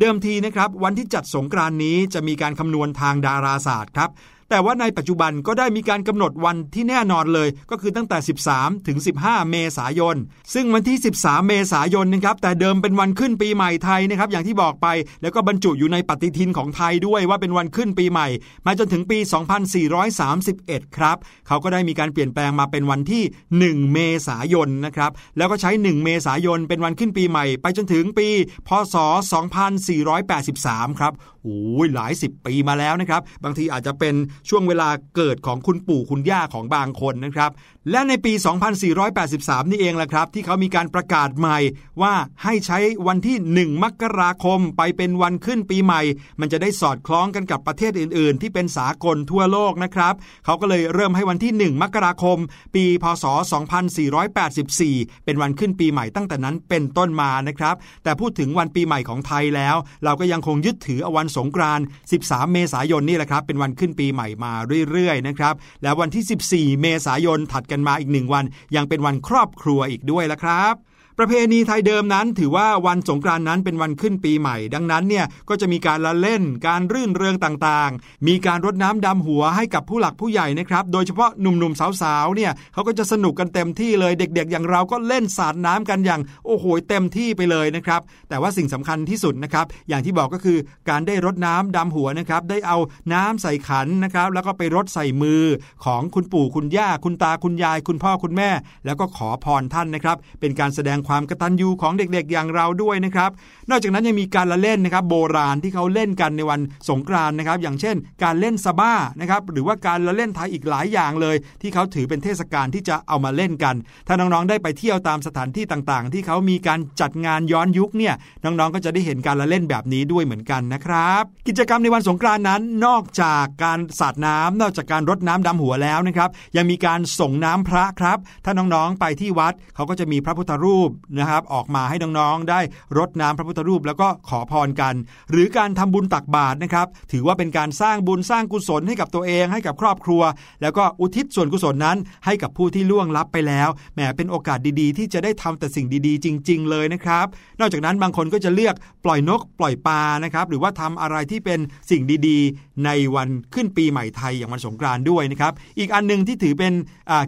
เดิมทีนะครับวันที่จัดสงกรานนี้จะมีการคำนวณทางดาราศาสตร์ครับ แต่ว่าในปัจจุบันก็ได้มีการกำหนดวันที่แน่นอนเลย ก็คือตั้งแต่ 13 ถึง 15 เมษายน ซึ่งวันที่ 13 เมษายนนะครับแต่เดิมเป็นวันขึ้นปีใหม่ไทยนะครับอย่างที่บอกไป แล้วก็บรรจุอยู่ในปฏิทินของไทยด้วยว่าเป็นวันขึ้นปีใหม่ มาจนถึงปี 2431 ครับเขาก็ได้มีการเปลี่ยนแปลงมาเป็นวันที่ 1 เมษายนนะครับแล้วก็ใช้ 1 เมษายนเป็นวันขึ้นปีใหม่ ไปจนถึงปี พศ 2483 ครับโอ้ยหลายสิบปีมาแล้วนะครับบางทีอาจจะเป็นช่วงเวลาเกิดของคุณปู่คุณย่าของบางคนนะครับ และในปี 2483 นี่เองแหละครับ ที่เขามีการประกาศใหม่ว่าให้ใช้วันที่ 1 มกราคมไปเป็นวันขึ้นปีใหม่ มันจะได้สอดคล้องกันกับประเทศอื่น ๆ ที่เป็นสากลทั่วโลกนะครับ เขาก็เลยเริ่มให้วันที่ 1 มกราคม ปี พศ 2484 เป็นวันขึ้นปีใหม่ตั้งแต่นั้นเป็นต้นมานะครับ แต่พูดถึงวันปีใหม่ของไทยแล้ว เราก็ยังคงยึดถืออวันสงกรานต์13 เมษายนนี่แหละครับ เป็นวันขึ้นปีใหม่มาเรื่อย ๆ นะครับ แล้ววันที่ 14 เมษายนถัดกันมาอีกหนึ่งวัน ยังเป็นวันครอบครัวอีกด้วยละครับ ประเพณีไทยเดิมนั้นถือว่าวันสงกรานนั้นเป็นวันขึ้นปีใหม่ ดังนั้นเนี่ยก็จะมีการละเล่น การรื่นเริงต่างๆ มีการรดน้ำดำหัวให้กับผู้หลักผู้ใหญ่นะครับ โดยเฉพาะหนุ่มๆสาวๆเนี่ยเขาก็จะสนุกกันเต็มที่เลยเด็ก ๆ อย่างเราก็เล่นสาดน้ำกันอย่าง โอ้โหเต็มที่ไปเลยนะครับ แต่ว่าสิ่งสำคัญที่สุดนะครับอย่างที่บอกก็คือการได้รดน้ำดำหัวนะครับได้เอาน้ำใส่ขันนะครับแล้วก็ไปรดใส่มือของคุณปู่คุณย่าคุณตาคุณยาย คุณพ่อคุณแม่ แล้วก็ขอพรท่านนะครับ เป็นการแสดงความกระตัญญูของเด็กๆอย่างเราด้วยนะครับ นอกจากนั้นยังมีการละเล่นนะครับ โบราณที่เขาเล่นกันในวันสงกรานต์นะครับ อย่างเช่น การเล่นซาบ้านะครับหรือว่าการละเล่นไทยอีกหลายอย่างเลย ที่เขาถือเป็นเทศกาลที่จะเอามาเล่นกัน ถ้าน้องๆได้ไปเที่ยวตามสถานที่ต่างๆ ที่เขามีการจัดงานย้อนยุคเนี่ยน้องๆก็จะได้เห็นการละเล่นแบบนี้ด้วยเหมือนกันนะครับ กิจกรรมในวันสงกรานต์นั้นนอกจากการสาดน้ำนอกจากการรดน้ำดำหัวแล้วนะครับยังมีการส่งน้ำพระครับ ถ้าน้องๆไปที่วัดเขาก็จะมีพระพุทธรูปนะครับออกมาให้น้องๆ ได้รดน้ำพระพุทธรูปแล้วก็ขอพรกัน หรือการทำบุญตักบาตรนะครับ ถือว่าเป็นการสร้างบุญสร้างกุศลให้กับตัวเองให้กับครอบครัว แล้วก็อุทิศส่วนกุศลนั้นให้กับผู้ที่ล่วงลับไปแล้วแหมเป็นโอกาสดีๆ ที่จะได้ทำแต่สิ่งดีๆ จริง ๆ เลยนะครับ นอกจากนั้นบางคนก็จะเลือกปล่อยนกปล่อยปลานะครับหรือว่าทำอะไรที่เป็นสิ่งดีๆ ในวันขึ้นปีใหม่ไทยอย่างวันสงกรานต์ด้วยนะครับ อีกอันหนึงที่ถือเป็น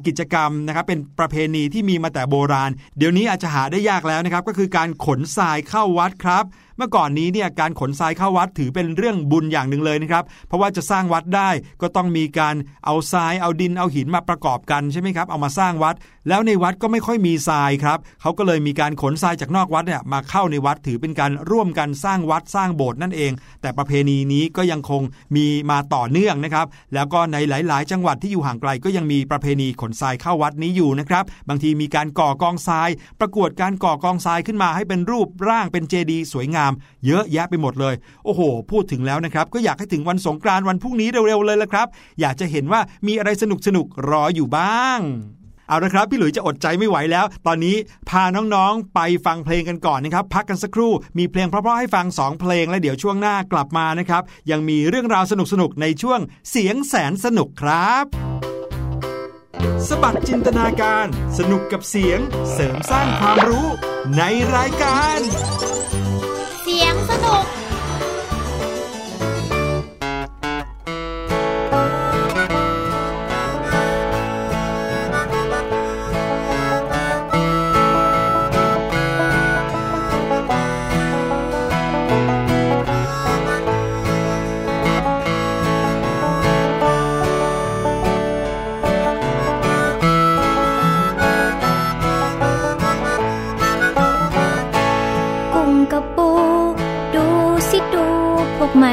กิจกรรมนะครับเป็นประเพณีที่มีมาแต่โบราณ เดี๋ยวนี้อาจจะหาได้ยากแล้วนะครับก็คือการขนทรายเข้าวัดครับ เมื่อก่อนนี้เนี่ยการขนทรายเข้าวัดถือเป็นเรื่องบุญอย่างหนึ่งเลยนะครับ เพราะว่าจะสร้างวัดได้ก็ต้องมีการเอาทรายเอาดินเอาหินมาประกอบกันใช่ไหมครับเอามาสร้างวัด แล้วในวัดก็ไม่ค่อยมีทรายครับเขาก็เลยมีการขนทรายจากนอกวัดเนี่ยมาเข้าในวัดถือเป็นการร่วมกันสร้างวัดสร้างโบสถ์นั่นเอง แต่ประเพณีนี้ก็ยังคงมีมาต่อเนื่องนะครับ แล้วก็ในหลาย ๆ จังหวัดที่อยู่ห่างไกลก็ยังมีประเพณีขนทรายเข้าวัดนี้อยู่นะครับ บางทีมีการก่อกองทราย ประกวดการก่อกองทรายขึ้นมาให้เป็นรูปร่างเป็นเจดีย์สวยงามเยอะแยะไปหมดเลย โอ้โห พูดถึงแล้วนะครับ ก็อยากให้ถึงวันสงกรานต์วันพรุ่งนี้เร็วๆเลยละครับ อยากจะเห็นว่ามีอะไรสนุกๆรออยู่บ้างเอาละครับ พี่หลุยจะอดใจไม่ไหวแล้ว ตอนนี้พาน้องๆไปฟังเพลงกันก่อนนะครับ พักกันสักครู่ มีเพลงเพราะๆให้ฟัง 2 เพลง และเดี๋ยวช่วงหน้ากลับมานะครับ ยังมีเรื่องราวสนุกๆ ในช่วงเสียงแสนสนุกครับ สบัดจินตนาการ สนุกกับเสียง เสริมสร้างความรู้ในรายการ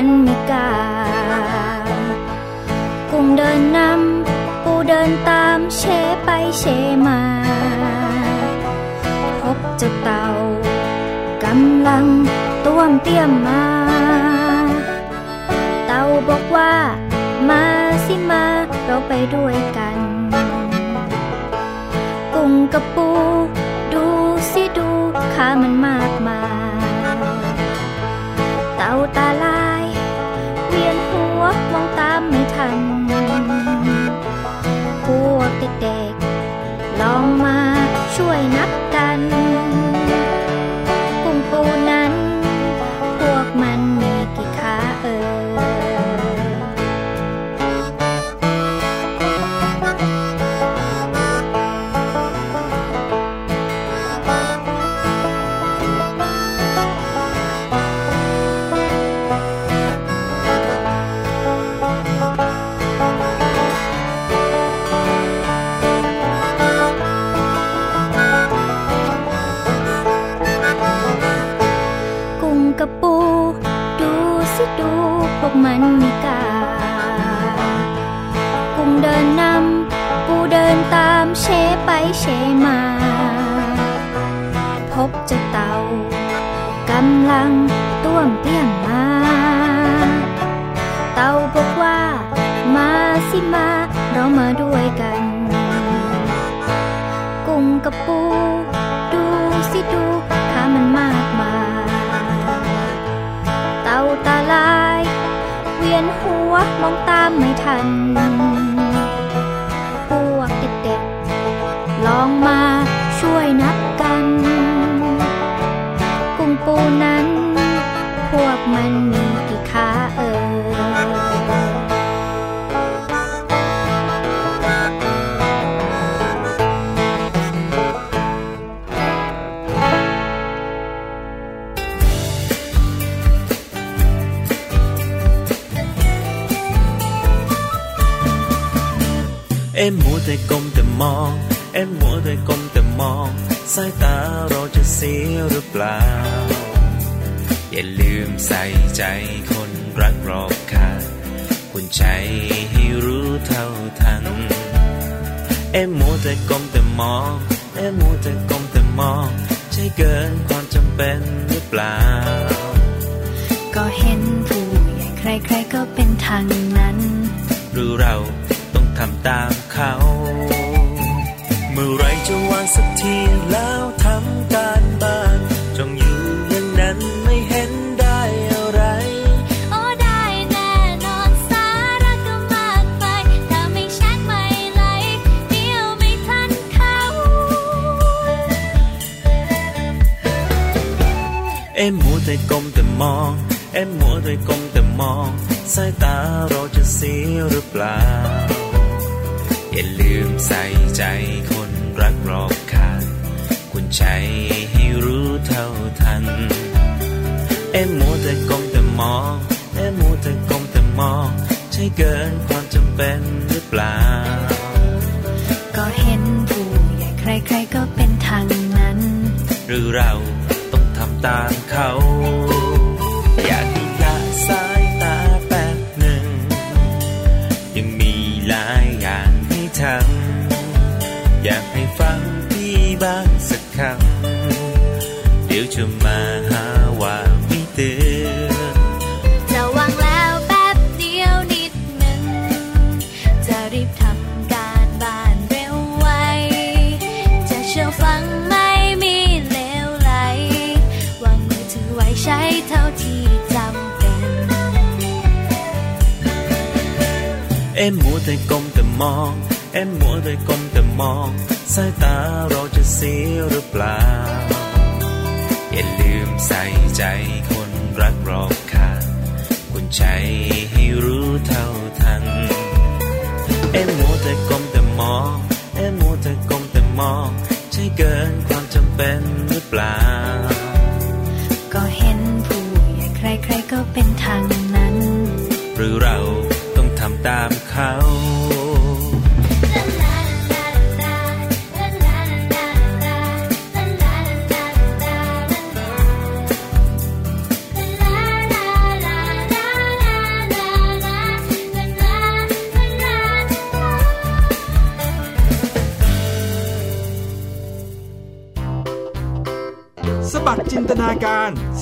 พวกมันไม่กล้ากุ้งเดินนำปูเดินตามเชไปเชมา พบเจ้าเต่ากำลังต้วมเตี้ยมมา เต่าบอกว่า มาสิมาเราไปด้วยกัน กุ้งกับปู ดูสิดูขามันมา ช่วยนับกัน เชมา พบเจ้าเต่ากำลังต้วมเตี้ยมมา เต่าบอกว่ามาสิมาเรามาด้วยกัน กุ้งกับปู ดูสิดูขามันมากมายเต่าตาลาย เวียนหัวมองตามไม่ทัน อ็มมัวแต่ก้มแต่มอง เอ็มมัวแต่ก้มแต่มอง สายตาเราจะเสียหรือเปล่า อย่าลืมใส่ใจคนรักรอบค่าคุณใจให้รู้เท่าทัน เอ็มมัวแต่ก้มแต่มอง เอ็มมัวแต่ก้มแต่มอง ใช่เกินความจำเป็นหรือเปล่า ก็เห็นผู้ใหญ่ใครๆก็เป็นทางนั้น เสียหรือเปล่า อย่าลืมใส่ใจคนรักรอบค่าคุณใจให้รู้เท่าทัน เอ็มโมแต่กลมแต่มอง เอ็มโมแต่กลมแต่มอง ใช่เกินความจำเป็นหรือเปล่า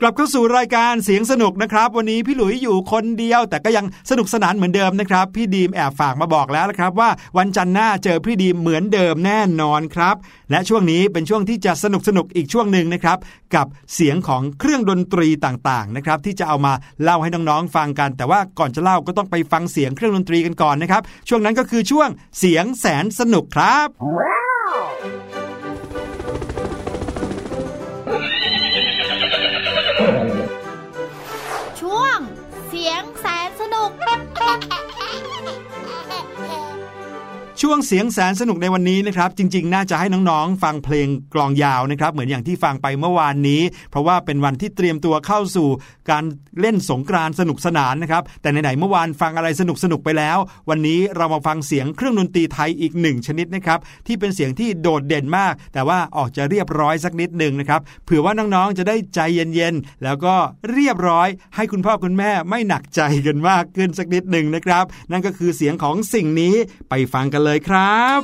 กลับเข้าสู่รายการเสียงสนุกนะครับ วันนี้พี่หลุยอยู่คนเดียว แต่ก็ยังสนุกสนานเหมือนเดิมนะครับ พี่ดีมแอบฝากมาบอกแล้วนะครับ ว่าวันจันทร์หน้าเจอพี่ดีมเหมือนเดิมแน่นอนครับ และช่วงนี้เป็นช่วงที่จะสนุกสนุกอีกช่วงหนึ่งนะครับ กับเสียงของเครื่องดนตรีต่างๆนะครับที่จะเอามาเล่าให้น้องๆฟังกัน แต่ว่าก่อนจะเล่าก็ต้องไปฟังเสียงเครื่องดนตรีกันก่อนนะครับช่วงนั้นก็คือช่วงเสียงแสนสนุกครับ Bye. <laughs> ช่วงเสียงแสนสนุกในวันนี้นะครับ จริง ๆ น่าจะให้น้องๆ ฟังเพลงกลองยาวนะครับ เหมือนอย่างที่ฟังไปเมื่อวานนี้ เพราะว่าเป็นวันที่เตรียมตัวเข้าสู่การเล่นสงกรานสนุกสนานนะครับ แต่ไหนๆเมื่อวานฟังอะไรสนุกๆไปแล้ว วันนี้เรามาฟังเสียงเครื่องดนตรีไทยอีกหนึ่งชนิดนะครับที่เป็นเสียงที่โดดเด่นมาก แต่ว่าออกจะเรียบร้อยสักนิดหนึ่งนะครับเผื่อว่าน้องๆจะได้ใจเย็นๆแล้วก็เรียบร้อย ให้คุณพ่อคุณแม่ไม่หนักใจกันมากขึ้นสักนิดหนึ่งนะครับ นั่นก็คือเสียงของสิ่งนี้ไปฟังกันเลยเลยครับ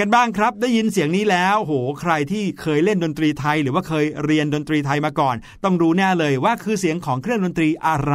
กันบ้างครับ ได้ยินเสียงนี้แล้วโหใครที่เคยเล่นดนตรีไทย หรือว่าเคยเรียนดนตรีไทยมาก่อน ต้องรู้แน่เลยว่าคือเสียงของเครื่องดนตรีอะไร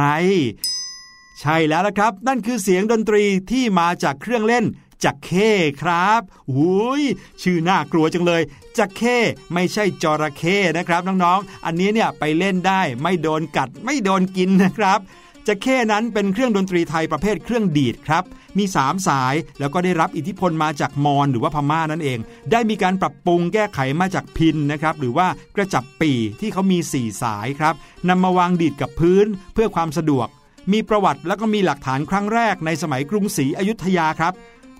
ใช่แล้วละครับ นั่นคือเสียงดนตรีที่มาจากเครื่องเล่นจักเข้ครับอุ้ยชื่อน่ากลัวจังเลยจักเข้ไม่ใช่จระเข้นะครับน้องๆ อันนี้เนี่ยไปเล่นได้ไม่โดนกัดไม่โดนกินนะครับ จะเข้นั้นเป็นเครื่องดนตรีไทยประเภทเครื่องดีดครับ มี 3 สายแล้วก็ได้รับอิทธิพลมาจากมอญหรือว่าพม่านั่นเอง ได้มีการปรับปรุงแก้ไขมาจากพินนะครับหรือว่ากระจับปีที่เขามี 4 สายครับนำมาวางดีดกับพื้นเพื่อความสะดวก มีประวัติแล้วก็มีหลักฐานครั้งแรกในสมัยกรุงศรีอยุธยาครับ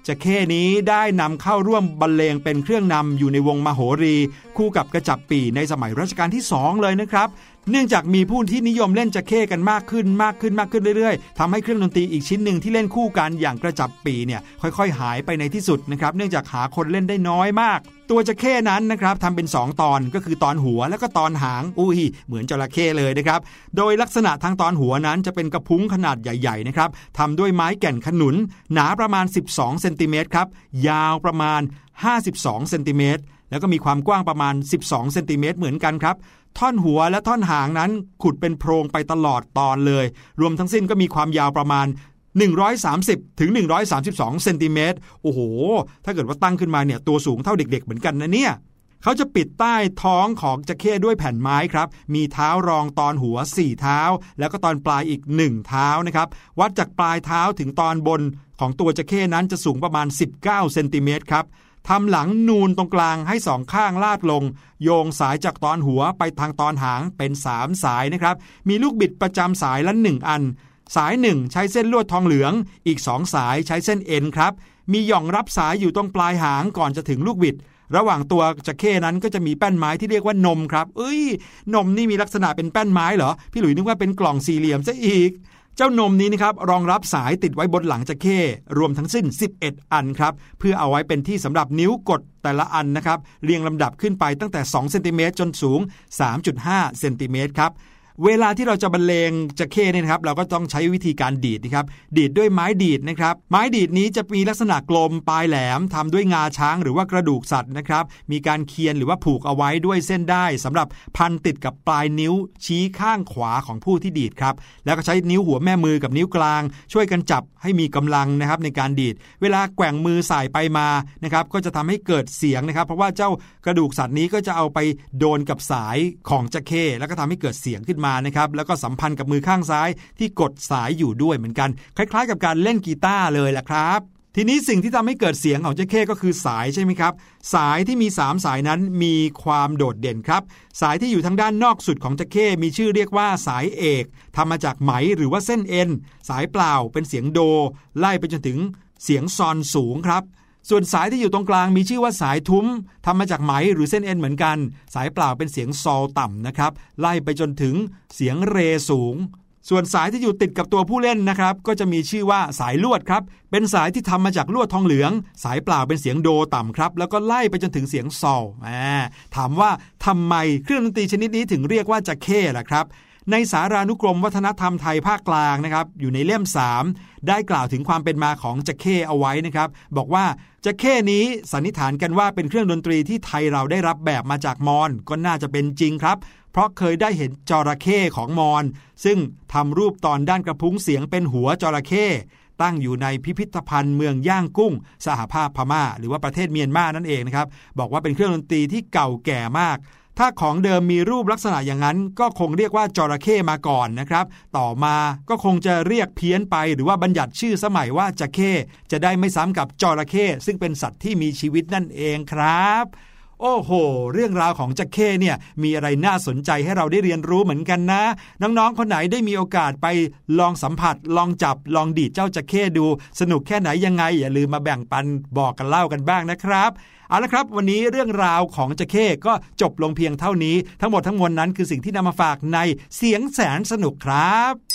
จะเข้นี้ได้นำเข้าร่วมบรรเลงเป็นเครื่องนำอยู่ในวงมโหรี คู่กับกระจับปีในสมัยรัชกาลที่ 2 เลยนะครับ เนื่องจากมีผู้ที่นิยมเล่นจะเข้กันมากขึ้นมากขึ้นมากขึ้นเรื่อยๆทำให้เครื่องดนตรีอีกชิ้นหนึ่งที่เล่นคู่กันอย่างกระจับปีเนี่ยค่อยๆ หายไปในที่สุดนะครับเนื่องจากหาคนเล่นได้น้อยมาก ตัวจะเข้นั้นนะครับทำเป็น 2 ตอนก็คือตอนหัวแล้วก็ตอนหางอุ้ยเหมือนจระเข้เลยนะครับโดยลักษณะทางตอนหัวนั้นจะเป็นกระพุ้งขนาดใหญ่ๆนะครับทำด้วยไม้แก่นขนุน หนาประมาณ 12เซนติเมตรครับยาวประมาณ 52เซนติเมตร แล้วก็มีความกว้างประมาณ 12 เซนติเมตรเหมือนกันครับ ท่อนหัวและท่อนหางนั้นขุดเป็นโพรงไปตลอดตอนเลย รวมทั้งสิ้นก็มีความยาวประมาณ130ถึง132เซนติเมตรโอ้โห ถ้าเกิดว่าตั้งขึ้นมาเนี่ยตัวสูงเท่าเด็ก ๆ เหมือนกันนะเนี่ยเขาจะปิดใต้ท้องของจระเข้ด้วยแผ่นไม้ครับ มีเท้ารองตอนหัว 4 เท้า แล้วก็ตอนปลายอีก 1 เท้านะครับ วัดจากปลายเท้าถึงตอนบนของตัวจระเข้นั้นจะสูงประมาณ 19 เซนติเมตรครับ ทำหลังนูนตรงกลางให้สองข้างลาดลง โยงสายจากตอนหัวไปทางตอนหางเป็น3สายนะครับ มีลูกบิดประจำสายละ1อัน สายหนึ่งใช้เส้นลวดทองเหลือง อีกสองสายใช้เส้นเอ็นครับ มีหย่องรับสายอยู่ตรงปลายหางก่อนจะถึงลูกบิด ระหว่างตัวจะเข้นั้นก็จะมีแป้นไม้ที่เรียกว่านมครับ เอ้ย นมนี่มีลักษณะเป็นแป้นไม้เหรอ พี่หลุยนึกว่าเป็นกล่องสี่เหลี่ยมซะอีก เจ้านมนี้นะครับรองรับสายติดไว้บนหลังจะเข้รวมทั้งสิ้น 11 อันครับเพื่อเอาไว้เป็นที่สำหรับนิ้วกดแต่ละอันนะครับเรียงลำดับขึ้นไปตั้งแต่2เซนติเมตรจนสูง 3.5เซนติเมตรครับ เวลาที่เราจะบรรเลงจะเข้เนี่ยนะครับ เราก็ต้องใช้วิธีการดีดนะครับ ดีดด้วยไม้ดีดนะครับ ไม้ดีดนี้จะมีลักษณะกลมปลายแหลมทำด้วยงาช้างหรือว่ากระดูกสัตว์นะครับ มีการเคียนหรือว่าผูกเอาไว้ด้วยเส้นได้สำหรับพันติดกับปลายนิ้วชี้ข้างขวาของผู้ที่ดีดครับ แล้วก็ใช้นิ้วหัวแม่มือกับนิ้วกลาง ช่วยกันจับให้มีกำลังนะครับในการดีด เวลาแกว่งมือสายไปมานะครับก็จะทำให้เกิดเสียงนะครับ เพราะว่าเจ้ากระดูกสัตว์นี้ก็จะเอาไปโดนกับสายของจะเข้แล้วก็ทำให้เกิดเสียงขึ้นมานะครับแล้วก็สัมพันธ์กับมือข้างซ้ายที่กดสายอยู่ด้วยเหมือนกัน คล้ายๆ กับการเล่นกีตาร์เลยแหละครับทีนี้สิ่งที่ทำให้เกิดเสียงของเจ้าเข้ก็คือสายใช่ไหมครับ สายที่มี 3 สายนั้นมีความโดดเด่นครับ สายที่อยู่ทางด้านนอกสุดของเจ้าเข้มีชื่อเรียกว่าสายเอกทำมาจากไหมหรือว่าเส้นเอ็น สายเปล่าเป็นเสียงโด ไล่ไปจนถึงเสียงซอนสูงครับ ส่วนสายที่อยู่ตรงกลางมีชื่อว่าสายทุ้มทำมาจากไหมหรือเส้นเอ็นเหมือนกัน สายเปล่าเป็นเสียงซอลต่ำนะครับ ไล่ไปจนถึงเสียงเรสูง ส่วนสายที่อยู่ติดกับตัวผู้เล่นนะครับ ก็จะมีชื่อว่าสายลวดครับ เป็นสายที่ทำมาจากลวดทองเหลือง สายเปล่าเป็นเสียงโดต่ำครับ แล้วก็ไล่ไปจนถึงเสียงซอลถามว่าทำไมเครื่องดนตรีชนิดนี้ถึงเรียกว่าจะเข้ล่ะครับ ในสารานุกรมวัฒนธรรมไทยภาคกลางนะครับอยู่ในเล่ม 3 ได้กล่าวถึงความเป็นมาของจะเข้เอาไว้นะครับ บอกว่าจะเข้นี้สันนิษฐานกันว่าเป็นเครื่องดนตรีที่ไทยเราได้รับแบบมาจากมอญก็น่าจะเป็นจริงครับ เพราะเคยได้เห็นจระเข้ของมอญซึ่งทำรูปตอนด้านกระพุ้งเสียงเป็นหัวจระเข้ตั้งอยู่ในพิพิธภัณฑ์เมืองย่างกุ้ง สหภาพพม่า หรือว่าประเทศเมียนมานั่นเองนะครับบอกว่าเป็นเครื่องดนตรีที่เก่าแก่มาก ถ้าของเดิมมีรูปลักษณะอย่างนั้น ก็คงเรียกว่าจระเข้มาก่อนนะครับ ต่อมาก็คงจะเรียกเพี้ยนไป หรือว่าบัญญัติชื่อสมัยว่าจะเข้จะได้ไม่ซ้ำกับจระเข้ซึ่งเป็นสัตว์ที่มีชีวิตนั่นเองครับ โอ้โห เรื่องราวของจักเข้เนี่ยมีอะไรน่าสนใจให้เราได้เรียนรู้เหมือนกันนะ น้องๆ คนไหนได้มีโอกาสไปลองสัมผัส ลองจับลองดีดเจ้าจักเข้ดู สนุกแค่ไหนยังไง อย่าลืมมาแบ่งปันบอกกันเล่ากันบ้างนะครับเอาละครับ วันนี้เรื่องราวของจักเข้ก็จบลงเพียงเท่านี้ ทั้งหมดทั้งมวลนั้นคือสิ่งที่นำมาฝากในเสียงแสนสนุกครับ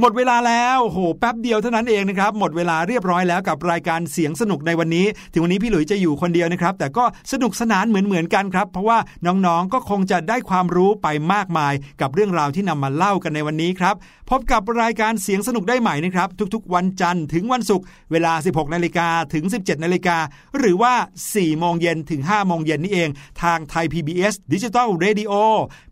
หมดเวลาแล้วโหแป๊บเดียวเท่านั้นเองนะครับ หมดเวลาเรียบร้อยแล้วกับรายการเสียงสนุกในวันนี้ ถึงวันนี้พี่หลุยจะอยู่คนเดียวนะครับ แต่ก็สนุกสนานเหมือนเหมือนกันครับ เพราะว่าน้องๆก็คงจะได้ความรู้ไปมากมาย กับเรื่องราวที่นำมาเล่ากันในวันนี้ครับ พบกับรายการเสียงสนุกได้ใหม่นะครับ ทุกๆ วันจันทร์ถึงวันศุกร์เวลา 16นาฬิกาถึง 17นาฬิกาหรือว่า4โมงเย็นถึง5โมงเย็นนี่เอง ทางไทย PBS Digital Radio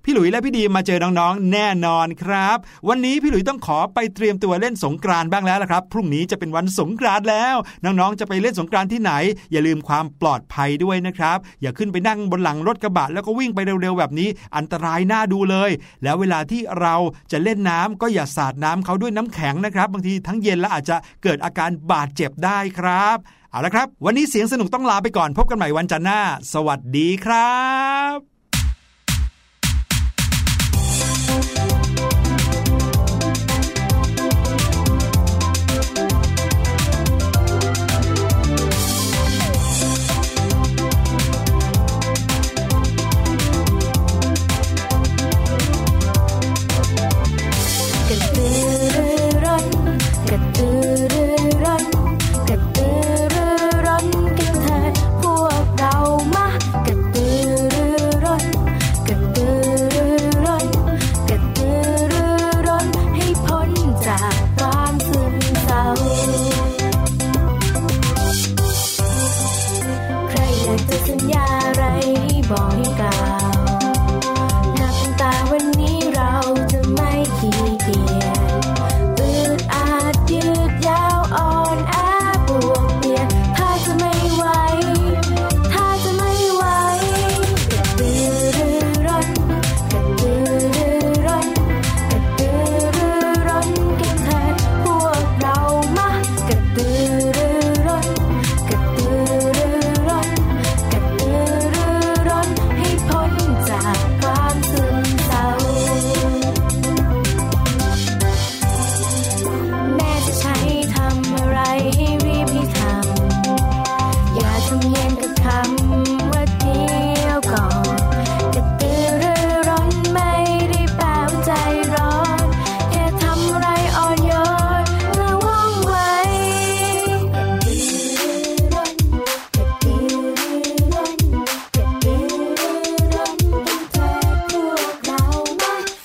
พี่หลุยและพี่ดีมาเจอน้องๆ แน่นอนครับ วันนี้พี่หลุยต้องขอไปเตรียมตัวเล่นสงกรานต์บ้างแล้วละครับ พรุ่งนี้จะเป็นวันสงกรานต์แล้ว น้องๆ จะไปเล่นสงกรานต์ที่ไหน อย่าลืมความปลอดภัยด้วยนะครับ อย่าขึ้นไปนั่งบนหลังรถกระบะแล้วก็วิ่งไปเร็วๆ แบบนี้ อันตรายน่าดูเลย แล้วเวลาที่เราจะเล่นน้ำก็อย่าสาดน้ำเขาด้วยน้ำแข็งนะครับ บางทีทั้งเย็นและอาจจะเกิดอาการบาดเจ็บได้ครับเอาละครับ วันนี้เสียงสนุกต้องลาไปก่อนพบกันใหม่วันจันทร์หน้า สวัสดีครับ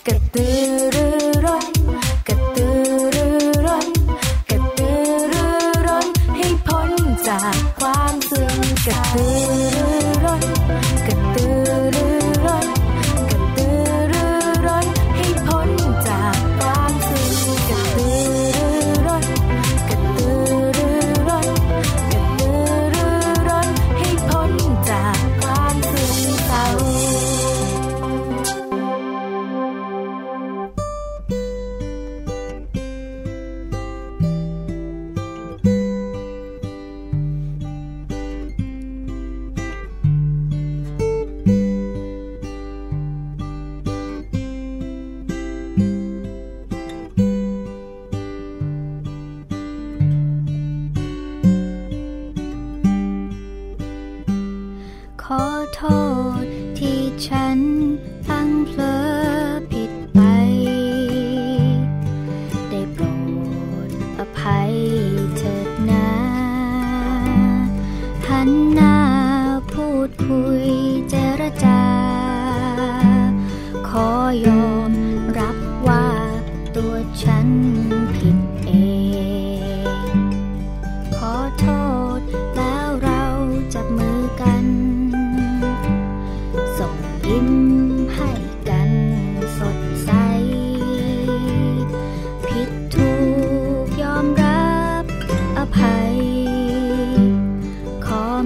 Get te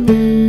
Thank you.